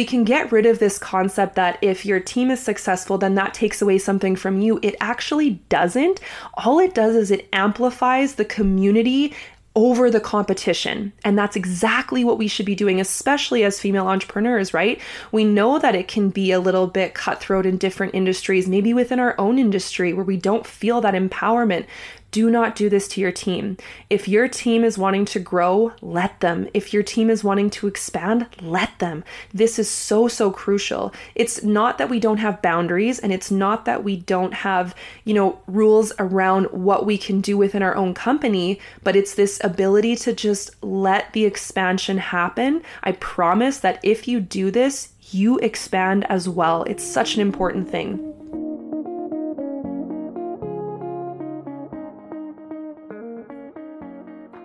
we can get rid of this concept that if your team is successful, then that takes away something from you. It actually doesn't. All it does is it amplifies the community over the competition. And that's exactly what we should be doing, especially as female entrepreneurs, right? We know that it can be a little bit cutthroat in different industries, maybe within our own industry where we don't feel that empowerment. Do not do this to your team. If your team is wanting to grow, let them. If your team is wanting to expand, let them. This is so, so crucial. It's not that we don't have boundaries and it's not that we don't have, you know, rules around what we can do within our own company, but it's this ability to just let the expansion happen. I promise that if you do this, you expand as well. It's such an important thing.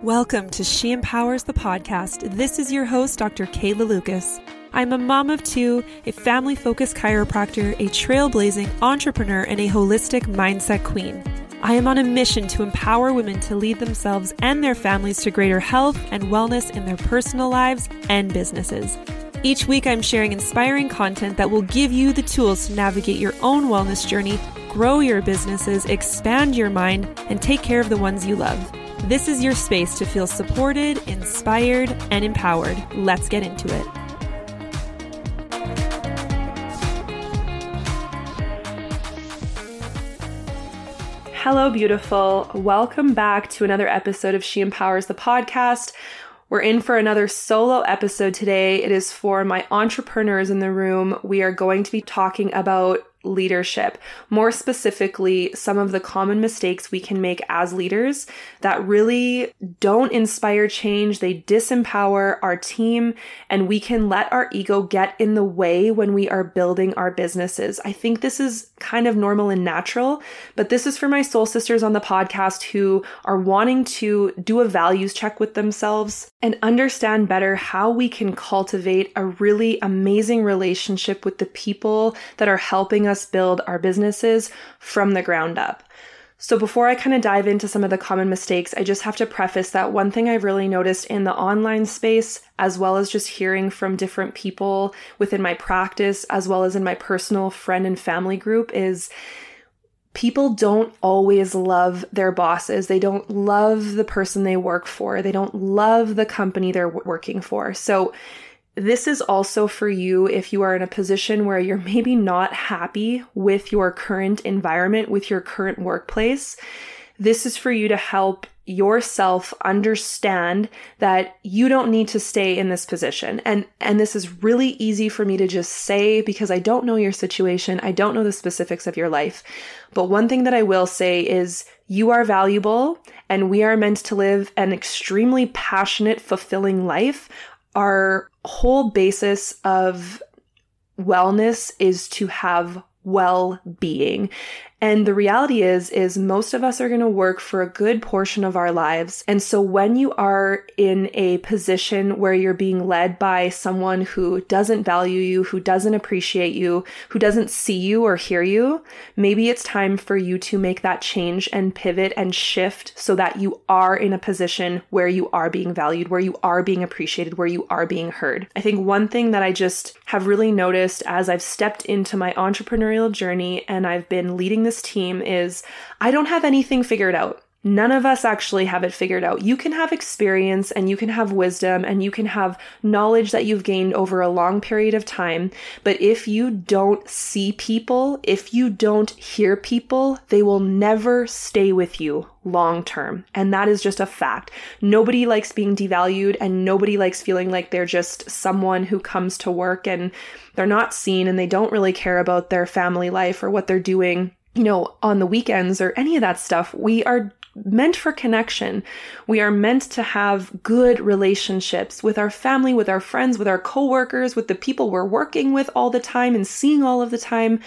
Welcome to She Empowers the podcast. This is your host, Dr. Kayla Lucas. I'm a mom of two, a family focused chiropractor, a trailblazing entrepreneur, and a holistic mindset queen. I am on a mission to empower women to lead themselves and their families to greater health and wellness in their personal lives and businesses. Each week, I'm sharing inspiring content that will give you the tools to navigate your own wellness journey, grow your businesses, expand your mind, and take care of the ones you love. This is your space to feel supported, inspired, and empowered. Let's get into it. Hello, beautiful. Welcome back to another episode of She Empowers the podcast. We're in for another solo episode today. It is for my entrepreneurs in the room. We are going to be talking about leadership. More specifically, some of the common mistakes we can make as leaders that really don't inspire change. They disempower our team, and we can let our ego get in the way when we are building our businesses. I think this is kind of normal and natural, but this is for my soul sisters on the podcast who are wanting to do a values check with themselves and understand better how we can cultivate a really amazing relationship with the people that are helping us us build our businesses from the ground up. So, before I kind of dive into some of the common mistakes, I just have to preface that one thing I've really noticed in the online space, as well as just hearing from different people within my practice, as well as in my personal friend and family group, is people don't always love their bosses. They don't love the person they work for. They don't love the company they're working for. So, this is also for you if you are in a position where you're maybe not happy with your current environment, with your current workplace. This is for you to help yourself understand that you don't need to stay in this position. And and this is really easy for me to just say because I don't know your situation. I don't know the specifics of your life. But one thing that I will say is you are valuable and we are meant to live an extremely passionate, fulfilling life. Our whole basis of wellness is to have well-being. And the reality is, is most of us are going to work for a good portion of our lives. And so when you are in a position where you're being led by someone who doesn't value you, who doesn't appreciate you, who doesn't see you or hear you, maybe it's time for you to make that change and pivot and shift so that you are in a position where you are being valued, where you are being appreciated, where you are being heard. I think one thing that I just have really noticed as I've stepped into my entrepreneurial journey and I've been leading this team is I don't have anything figured out. None of us actually have it figured out. You can have experience and you can have wisdom and you can have knowledge that you've gained over a long period of time. But if you don't see people, if you don't hear people, they will never stay with you long term. And that is just a fact. Nobody likes being devalued and nobody likes feeling like they're just someone who comes to work and they're not seen and they don't really care about their family life or what they're doing you know, on the weekends or any of that stuff. We are meant for connection. We are meant to have good relationships with our family, with our friends, with our coworkers, with the people we're working with all the time and seeing all of the time.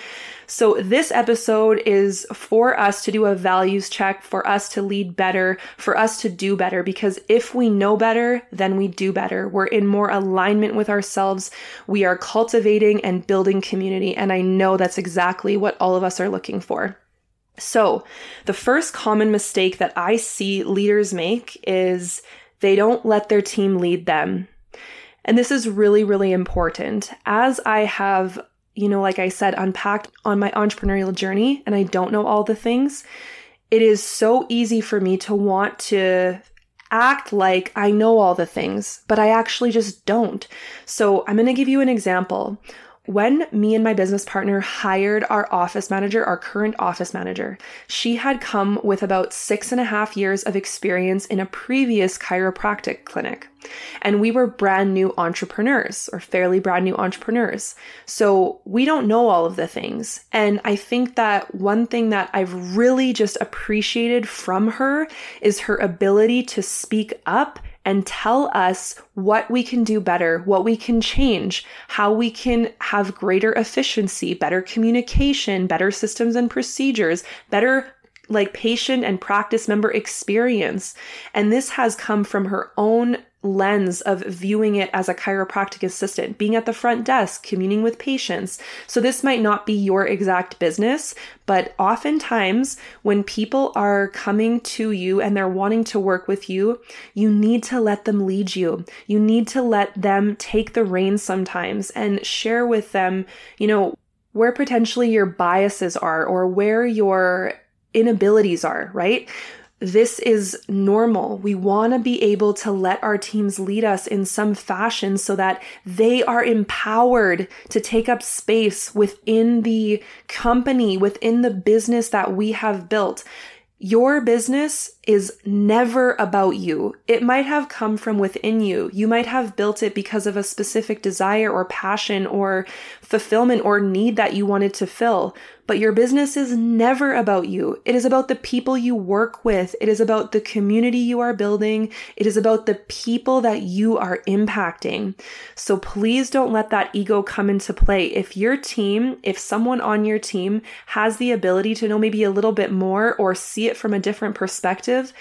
So this episode is for us to do a values check, for us to lead better, for us to do better, because if we know better, then we do better. We're in more alignment with ourselves. We are cultivating and building community. And I know that's exactly what all of us are looking for. So, the first common mistake that I see leaders make is they don't let their team lead them. And this is really, really important. As I have, you know, like I said, unpacked on my entrepreneurial journey and I don't know all the things, it is so easy for me to want to act like I know all the things, but I actually just don't. So I'm going to give you an example. When me and my business partner hired our office manager, our current office manager, she had come with about six and a half years of experience in a previous chiropractic clinic. And we were brand new entrepreneurs or fairly brand new entrepreneurs. So we don't know all of the things. And I think that one thing that I've really just appreciated from her is her ability to speak up and tell us what we can do better, what we can change, how we can have greater efficiency, better communication, better systems and procedures, better like patient and practice member experience. And this has come from her own lens of viewing it as a chiropractic assistant, being at the front desk, communing with patients. So, this might not be your exact business, but oftentimes when people are coming to you and they're wanting to work with you, you need to let them lead you. You need to let them take the reins sometimes and share with them, you know, where potentially your biases are or where your inabilities are, right? This is normal. We want to be able to let our teams lead us in some fashion so that they are empowered to take up space within the company, within the business that we have built. Your business is never about you. It might have come from within you. You might have built it because of a specific desire or passion or fulfillment or need that you wanted to fill. But your business is never about you. It is about the people you work with. It is about the community you are building. It is about the people that you are impacting. So please don't let that ego come into play. If your team, if someone on your team has the ability to know maybe a little bit more or see it from a different perspective,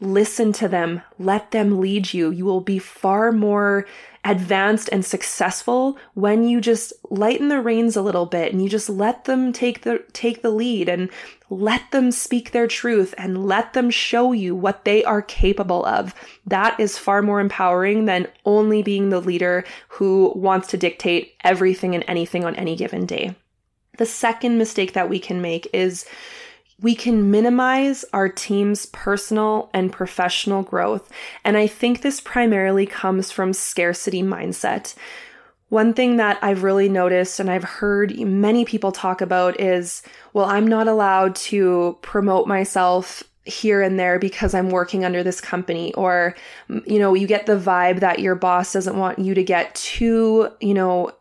listen to them, let them lead you. You will be far more advanced and successful when you just lighten the reins a little bit and you just let them take the take the lead and let them speak their truth and let them show you what they are capable of. That is far more empowering than only being the leader who wants to dictate everything and anything on any given day. The second mistake that we can make is we can minimize our team's personal and professional growth. And I think this primarily comes from scarcity mindset. One thing that I've really noticed and I've heard many people talk about is, well, I'm not allowed to promote myself here and there because I'm working under this company or you know you get the vibe that your boss doesn't want you to get too you know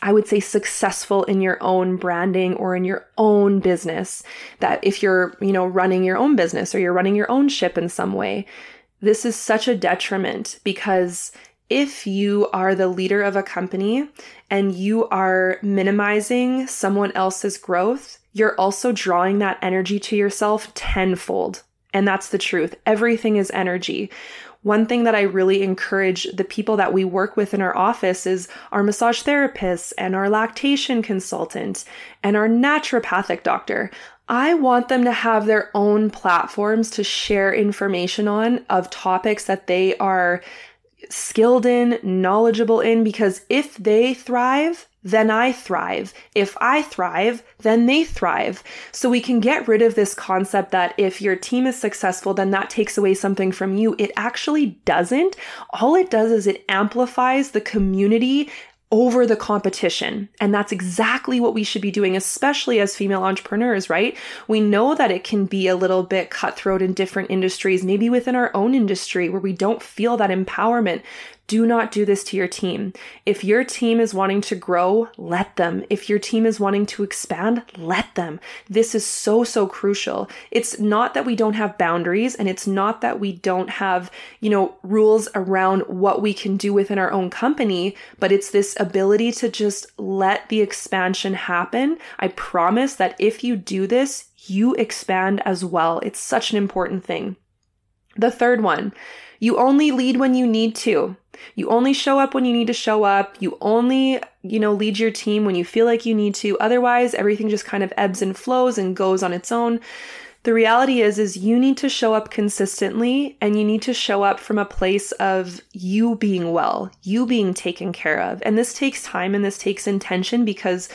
I would say successful in your own branding or in your own business. That if you're, you know, running your own business or you're running your own ship in some way, this is such a detriment because if you are the leader of a company and you are minimizing someone else's growth, you're also drawing that energy to yourself tenfold. And that's the truth. Everything is energy. One thing that I really encourage the people that we work with in our office is our massage therapists and our lactation consultant and our naturopathic doctor. I want them to have their own platforms to share information on of topics that they are skilled in, knowledgeable in, because if they thrive, then I thrive. If I thrive, then they thrive. So we can get rid of this concept that if your team is successful, then that takes away something from you. It actually doesn't. All it does is it amplifies the community over the competition. And that's exactly what we should be doing, especially as female entrepreneurs, right? We know that it can be a little bit cutthroat in different industries, maybe within our own industry where we don't feel that empowerment. Do not do this to your team. If your team is wanting to grow, let them. If your team is wanting to expand, let them. This is so, so crucial. It's not that we don't have boundaries and it's not that we don't have, you know, rules around what we can do within our own company, but it's this ability to just let the expansion happen. I promise that if you do this, you expand as well. It's such an important thing. The third one, you only lead when you need to. You only show up when you need to show up. You only, you know, lead your team when you feel like you need to. Otherwise, everything just kind of ebbs and flows and goes on its own. The reality is is you need to show up consistently and you need to show up from a place of you being well, you being taken care of. And this takes time and this takes intention because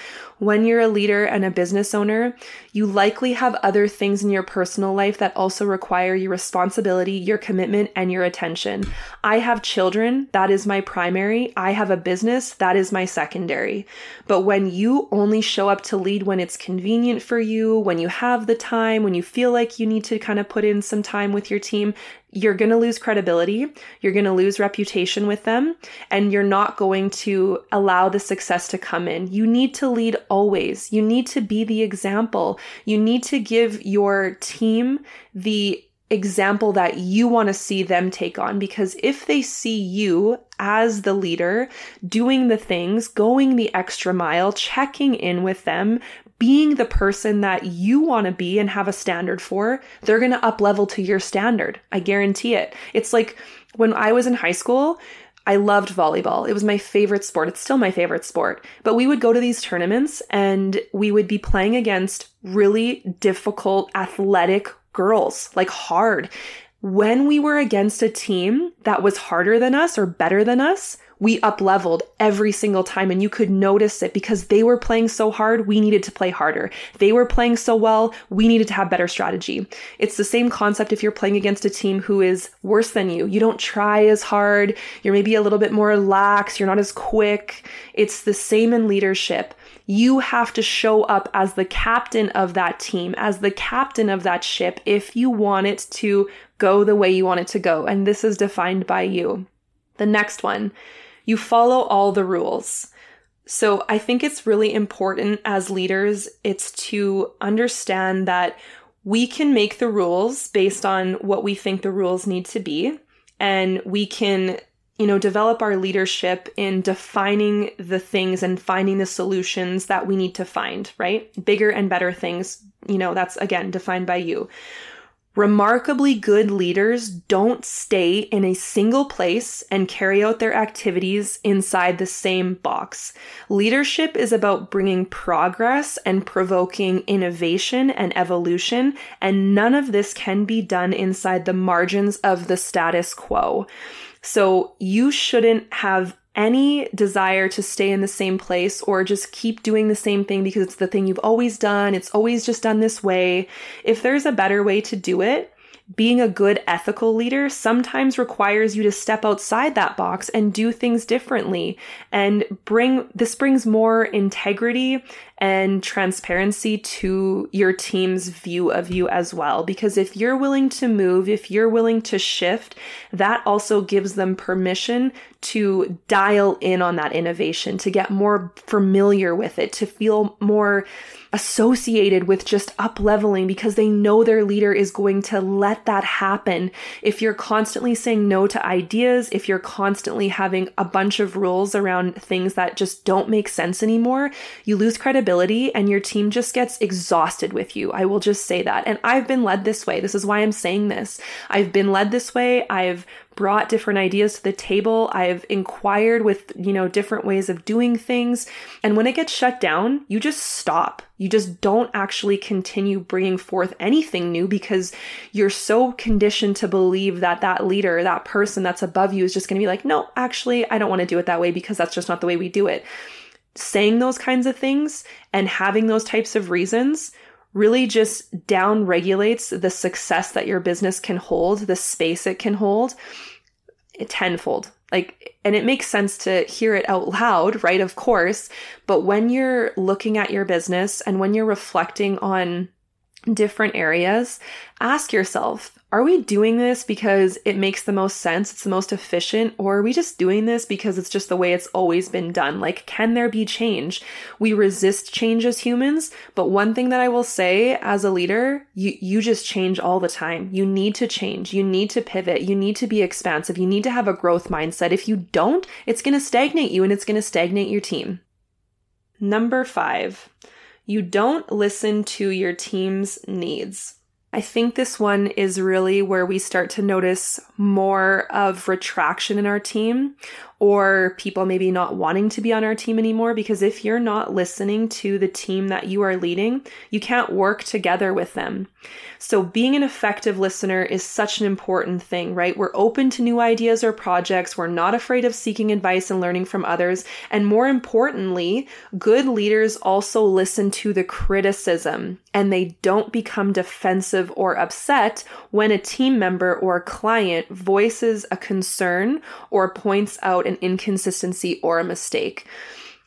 when you're a leader and a business owner, you likely have other things in your personal life that also require your responsibility, your commitment, and your attention. I have children, that is my primary. I have a business, that is my secondary. But when you only show up to lead when it's convenient for you, when you have the time, when you feel like you need to kind of put in some time with your team, you're going to lose credibility, you're going to lose reputation with them, and you're not going to allow the success to come in. You need to lead always. You need to be the example. You need to give your team the example that you want to see them take on because if they see you as the leader doing the things, going the extra mile, checking in with them, being the person that you want to be and have a standard for, they're going to up level to your standard. I guarantee it. It's like when I was in high school, I loved volleyball. It was my favorite sport. It's still my favorite sport. But we would go to these tournaments and we would be playing against really difficult athletic girls, like hard. When we were against a team that was harder than us or better than us, we up leveled every single time and you could notice it because they were playing so hard. We needed to play harder. They were playing so well. We needed to have better strategy. It's the same concept if you're playing against a team who is worse than you. You don't try as hard. You're maybe a little bit more lax. You're not as quick. It's the same in leadership you have to show up as the captain of that team, as the captain of that ship, if you want it to go the way you want it to go. And this is defined by you. The next one you follow all the rules. So I think it's really important as leaders, it's to understand that we can make the rules based on what we think the rules need to be. And we can, you know, develop our leadership in defining the things and finding the solutions that we need to find, right? Bigger and better things, you know, that's again defined by you. Remarkably good leaders don't stay in a single place and carry out their activities inside the same box. Leadership is about bringing progress and provoking innovation and evolution, and none of this can be done inside the margins of the status quo. So you shouldn't have any desire to stay in the same place or just keep doing the same thing because it's the thing you've always done, it's always just done this way. If there's a better way to do it, being a good ethical leader sometimes requires you to step outside that box and do things differently. And bring this brings more integrity and transparency to your team's view of you as well. Because if you're willing to move if you're willing to shift that also gives them permission to dial in on that innovation to get more familiar with it to feel more associated with just up leveling because they know their leader is going to let that happen. If you're constantly saying no to ideas, if you're constantly having a bunch of rules around things that just don't make sense anymore, you lose credibility and your team just gets exhausted with you. I will just say that. And I've been led this way. This is why I'm saying this. I've been led this way. I've brought different ideas to the table. I've inquired with, you know, different ways of doing things. And when it gets shut down, you just stop. You just don't actually continue bringing forth anything new because you're so conditioned to believe that that leader, that person that's above you is just going to be like, no, actually, I don't want to do it that way because that's just not the way we do it. Saying those kinds of things and having those types of reasons really just down regulates the success that your business can hold, the space it can hold tenfold. Like, and it makes sense to hear it out loud, right? Of course. But when you're looking at your business and when you're reflecting on different areas, ask yourself, are we doing this because it makes the most sense, it's the most efficient, or are we just doing this because it's just the way it's always been done? Like, can there be change? We resist change as humans, but one thing that I will say as a leader, you, you just change all the time. You need to change. You need to pivot. You need to be expansive. You need to have a growth mindset. If you don't, it's going to stagnate you and it's going to stagnate your team. Number five, you don't listen to your team's needs. I think this one is really where we start to notice more of retraction in our team or people maybe not wanting to be on our team anymore because if you're not listening to the team that you are leading, you can't work together with them. So being an effective listener is such an important thing, right? We're open to new ideas or projects. We're not afraid of seeking advice and learning from others. And more importantly, good leaders also listen to the criticism and they don't become defensive or upset when a team member or client voices a concern or points out an inconsistency or a mistake.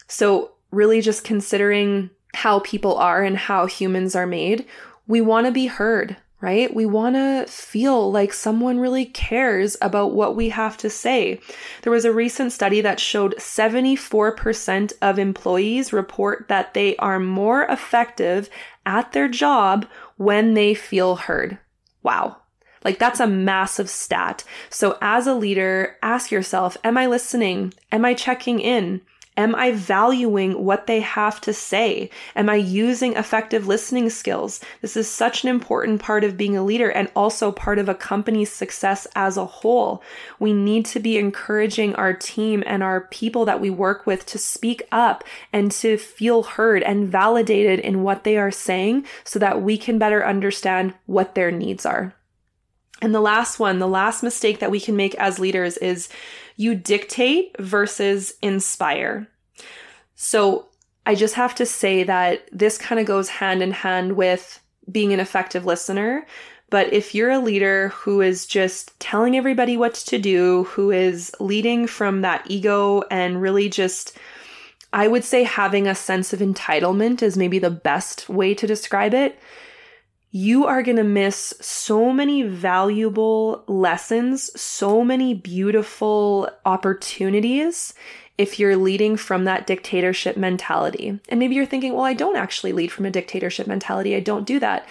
So, really, just considering how people are and how humans are made, we want to be heard, right? We want to feel like someone really cares about what we have to say. There was a recent study that showed 74% of employees report that they are more effective at their job when they feel heard. Wow. Like that's a massive stat. So as a leader, ask yourself, am I listening? Am I checking in? Am I valuing what they have to say? Am I using effective listening skills? This is such an important part of being a leader and also part of a company's success as a whole. We need to be encouraging our team and our people that we work with to speak up and to feel heard and validated in what they are saying so that we can better understand what their needs are. And the last one, the last mistake that we can make as leaders is you dictate versus inspire. So I just have to say that this kind of goes hand in hand with being an effective listener. But if you're a leader who is just telling everybody what to do, who is leading from that ego and really just, I would say having a sense of entitlement is maybe the best way to describe it you are going to miss so many valuable lessons, so many beautiful opportunities if you're leading from that dictatorship mentality. And maybe you're thinking, well, I don't actually lead from a dictatorship mentality. I don't do that.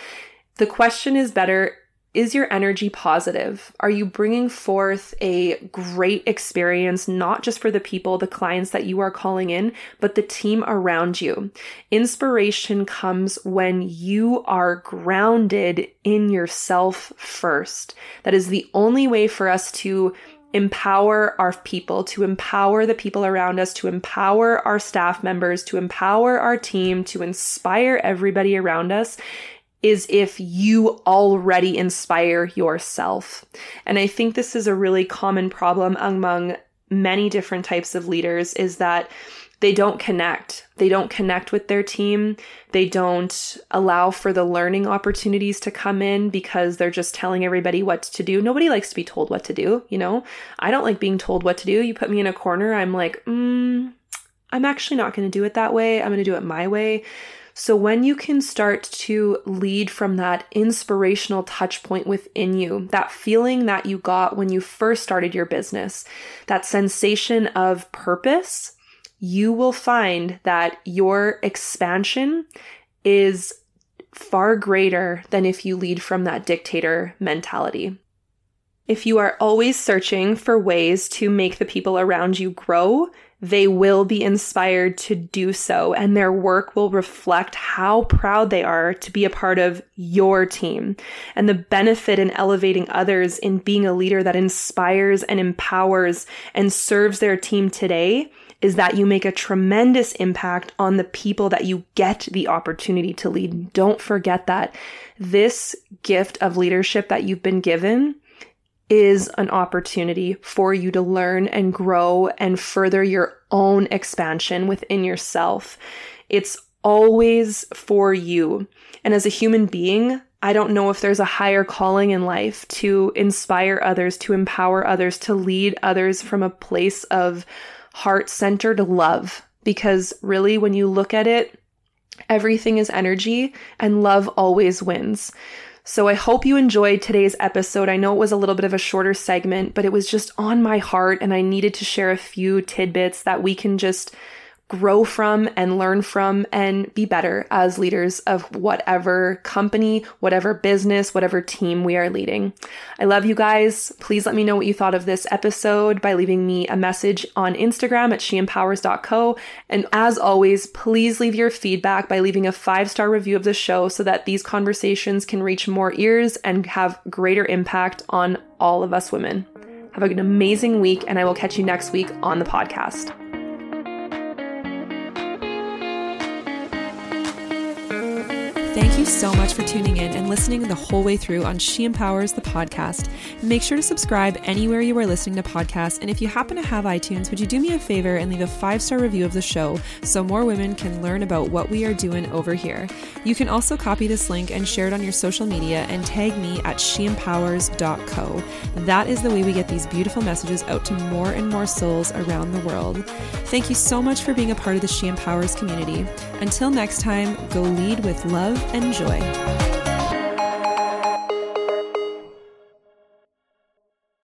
The question is better is your energy positive? Are you bringing forth a great experience, not just for the people, the clients that you are calling in, but the team around you? Inspiration comes when you are grounded in yourself first. That is the only way for us to empower our people, to empower the people around us, to empower our staff members, to empower our team, to inspire everybody around us is if you already inspire yourself. And I think this is a really common problem among many different types of leaders is that they don't connect. They don't connect with their team. They don't allow for the learning opportunities to come in because they're just telling everybody what to do. Nobody likes to be told what to do, you know? I don't like being told what to do. You put me in a corner, I'm like, mm, I'm actually not going to do it that way. I'm going to do it my way. So when you can start to lead from that inspirational touch point within you, that feeling that you got when you first started your business, that sensation of purpose, you will find that your expansion is far greater than if you lead from that dictator mentality. If you are always searching for ways to make the people around you grow, they will be inspired to do so, and their work will reflect how proud they are to be a part of your team and the benefit in elevating others in being a leader that inspires and empowers and serves their team today is that you make a tremendous impact on the people that you get the opportunity to lead. Don't forget that this gift of leadership that you've been given is an opportunity for you to learn and grow and further your own expansion within yourself. It's always for you. And as a human being, I don't know if there's a higher calling in life to inspire others, to empower others, to lead others from a place of heart centered love. Because really, when you look at it, everything is energy and love always wins. So I hope you enjoyed today's episode. I know it was a little bit of a shorter segment, but it was just on my heart and I needed to share a few tidbits that we can just grow from and learn from and be better as leaders of whatever company, whatever business, whatever team we are leading. I love you guys. Please let me know what you thought of this episode by leaving me a message on Instagram at shempowers.co. And as always, please leave your feedback by leaving a five star review of the show so that these conversations can reach more ears and have greater impact on all of us women. Have an amazing week, and I will catch you next week on the podcast. Thank you so much for tuning in and listening the whole way through on She Empowers the podcast. Make sure to subscribe anywhere you are listening to podcasts. And if you happen to have iTunes, would you do me a favor and leave a five star review of the show so more women can learn about what we are doing over here? You can also copy this link and share it on your social media and tag me at shempowers.co. That is the way we get these beautiful messages out to more and more souls around the world. Thank you so much for being a part of the She Empowers community. Until next time, go lead with love and joy.